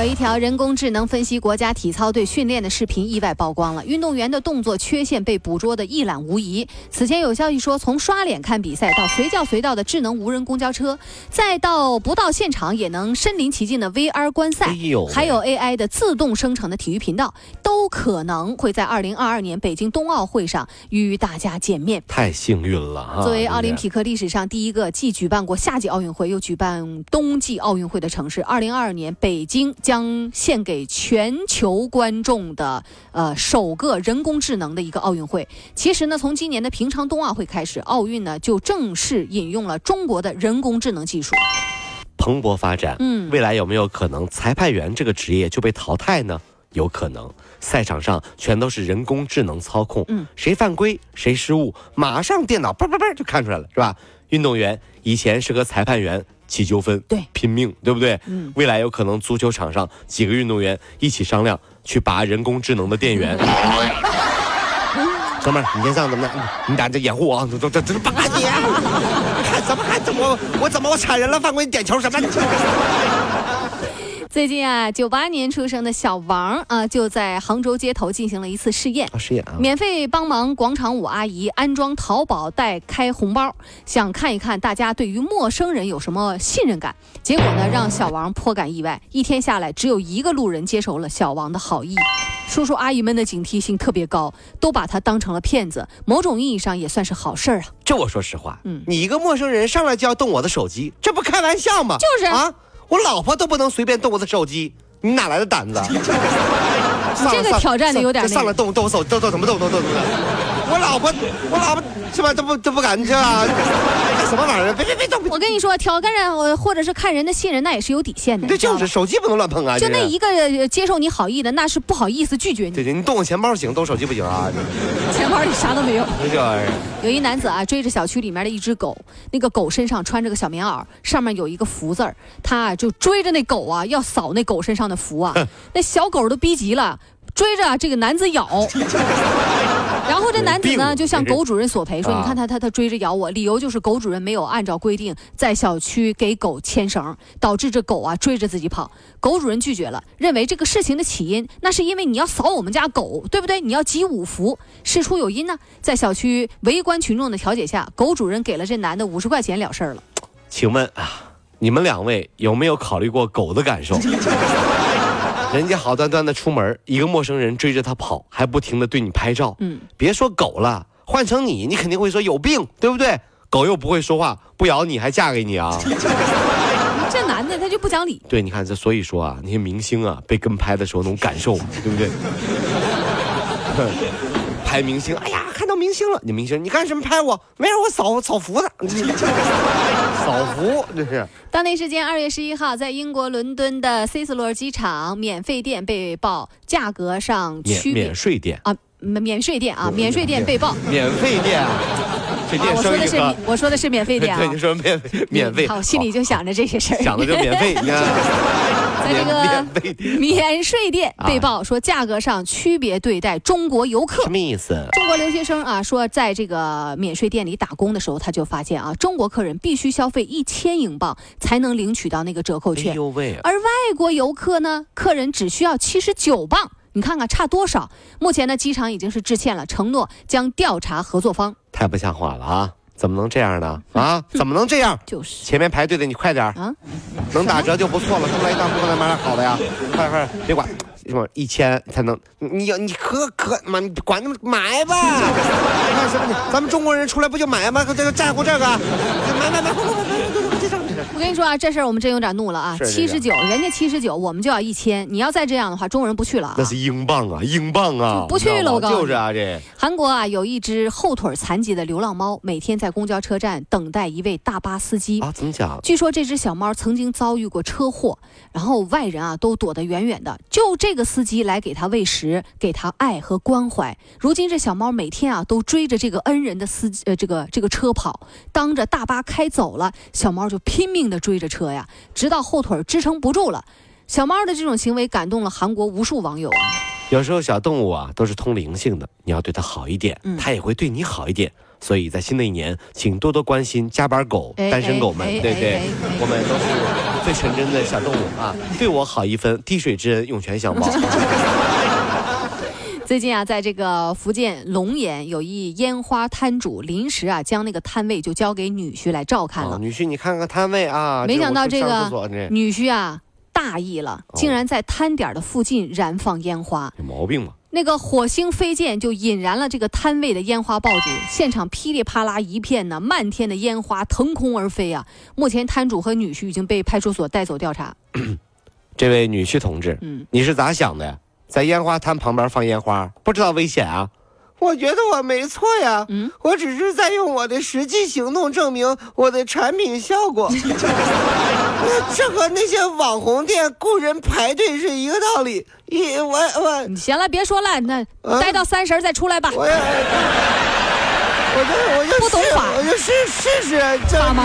有一条人工智能分析国家体操队训练的视频意外曝光了，运动员的动作缺陷被捕捉得一览无遗。此前有消息说，从刷脸看比赛到随叫随到的智能无人公交车，再到不到现场也能身临其境的 VR 观赛，还有 AI 的自动生成的体育频道，都可能会在2022年北京冬奥会上与大家见面。太幸运了啊！作为奥林匹克历史上第一个既举办过夏季奥运会又举办冬季奥运会的城市，2022年北京。将献给全球观众的呃首个人工智能的一个奥运会。其实呢，从今年的平昌冬奥会开始，奥运呢就正式引用了中国的人工智能技术，蓬勃发展。嗯，未来有没有可能裁判员这个职业就被淘汰呢？有可能，赛场上全都是人工智能操控。嗯，谁犯规谁失误，马上电脑叭叭叭就看出来了，是吧？运动员以前是和裁判员。起纠纷，对，拼命，对不对？嗯，未来有可能足球场上几个运动员一起商量去拔人工智能的电源。哥们儿，你先上怎么的？你打这掩护我，这这这这拔你！看怎么还怎么我怎么我铲人了？犯规点球什么？最近啊，九八年出生的小王啊，就在杭州街头进行了一次试验。啊试验啊！免费帮忙广场舞阿姨安装淘宝代开红包，想看一看大家对于陌生人有什么信任感。结果呢，让小王颇感意外。一天下来，只有一个路人接受了小王的好意。叔叔阿姨们的警惕性特别高，都把他当成了骗子。某种意义上也算是好事儿啊。这我说实话，嗯，你一个陌生人上来就要动我的手机，这不开玩笑吗？就是啊。我老婆都不能随便动我的手机，你哪来的胆子？你这个挑战的有点上来动动我手，动动什么动动动动的？我老婆，我老婆。是吧？都不都不敢去啊！什么玩意儿？别别别动！我跟你说，挑干人或者是看人的信任，那也是有底线的。对，就是手机不能乱碰啊！就那一个接受你好意的，那是不好意思拒绝你。对对，你动我钱包行，动手机不行啊！钱包里啥都没有。这玩意儿。有一男子啊，追着小区里面的一只狗，那个狗身上穿着个小棉袄，上面有一个福字儿，他就追着那狗啊，要扫那狗身上的福啊，那小狗都逼急了。追着这个男子咬，然后这男子呢就向狗主人索赔说：“你看他他他追着咬我，理由就是狗主人没有按照规定在小区给狗牵绳，导致这狗啊追着自己跑。狗主人拒绝了，认为这个事情的起因那是因为你要扫我们家狗，对不对？你要集五福。事出有因呢，在小区围观群众的调解下，狗主人给了这男的五十块钱了事儿了。请问啊，你们两位有没有考虑过狗的感受？”人家好端端的出门，一个陌生人追着他跑，还不停的对你拍照。嗯，别说狗了，换成你，你肯定会说有病，对不对？狗又不会说话，不咬你还嫁给你啊？这男的他就不讲理。对，你看这，所以说啊，那些明星啊，被跟拍的时候那种感受，对不对？拍明星，哎呀，看到明星了，你明星，你干什么拍我？没事，我扫扫福的，扫福 这是。当地时间二月十一号，在英国伦敦的 C 斯洛机场，免费店被曝价格上区免税店啊，免税店啊，免税店被曝免费店。我说的是我说的是免费店啊，对你说免免费，好，心里就想着这些事儿，想的就免费，你看，在这个免税店被曝说价格上区别对待中国游客，什么意思？中国留学生啊，说在这个免税店里打工的时候，他就发现啊，中国客人必须消费一千英镑才能领取到那个折扣券，而外国游客呢，客人只需要七十九镑。你看看差多少？目前呢，机场已经是致歉了，承诺将调查合作方。太不像话了啊！怎么能这样呢？啊，怎么能这样？就是前面排队的，你快点啊！能打折就不错了，他们来一趟不可能买点好的呀？快点快点，别管什么一千才能，你要你可可妈，你管那么买吧？干什么？咱们中国人出来不就买吗？这个在乎这个？买买买，快快快快快快快！跟你说啊，这事儿我们真有点怒了啊！是七十九，人家七十九，我们就要一千。你要再这样的话，中国人不去了啊！那是英镑啊，英镑啊，不去了我告诉你就是啊，这韩国啊，有一只后腿残疾的流浪猫，每天在公交车站等待一位大巴司机。啊，怎么讲？据说这只小猫曾经遭遇过车祸，然后外人啊都躲得远远的，就这个司机来给它喂食，给它爱和关怀。如今这小猫每天啊都追着这个恩人的司机呃这个这个车跑，当着大巴开走了，小猫就拼命的追着车呀，直到后腿支撑不住了。小猫的这种行为感动了韩国无数网友啊！有时候小动物啊都是通灵性的，你要对它好一点，嗯它也会对你好一点。所以在新的一年，请多多关心加班狗、哎单身狗们，哎对不对？我们都是最纯真的小动物啊，对我好一分，滴水之恩涌泉相报。最近啊，在这个福建龙岩有一烟花摊主临时啊将那个摊位就交给女婿来照看了。啊，女婿，你看看摊位啊，没想到这个女婿啊大意了，哦竟然在摊点的附近燃放烟花。有毛病吗？那个火星飞溅就引燃了这个摊位的烟花爆竹，现场噼里啪啦一片呢，漫天的烟花腾空而飞啊！目前摊主和女婿已经被派出所带走调查。这位女婿同志，嗯，你是咋想的呀？在烟花摊旁边放烟花，不知道危险啊？我觉得我没错呀，嗯我只是在用我的实际行动证明我的产品效果。那 这和那些网红店雇人排队是一个道理。一我我你行了，别说了，那啊待到三十再出来吧。我也，我就我就不懂法我就试试试这法盲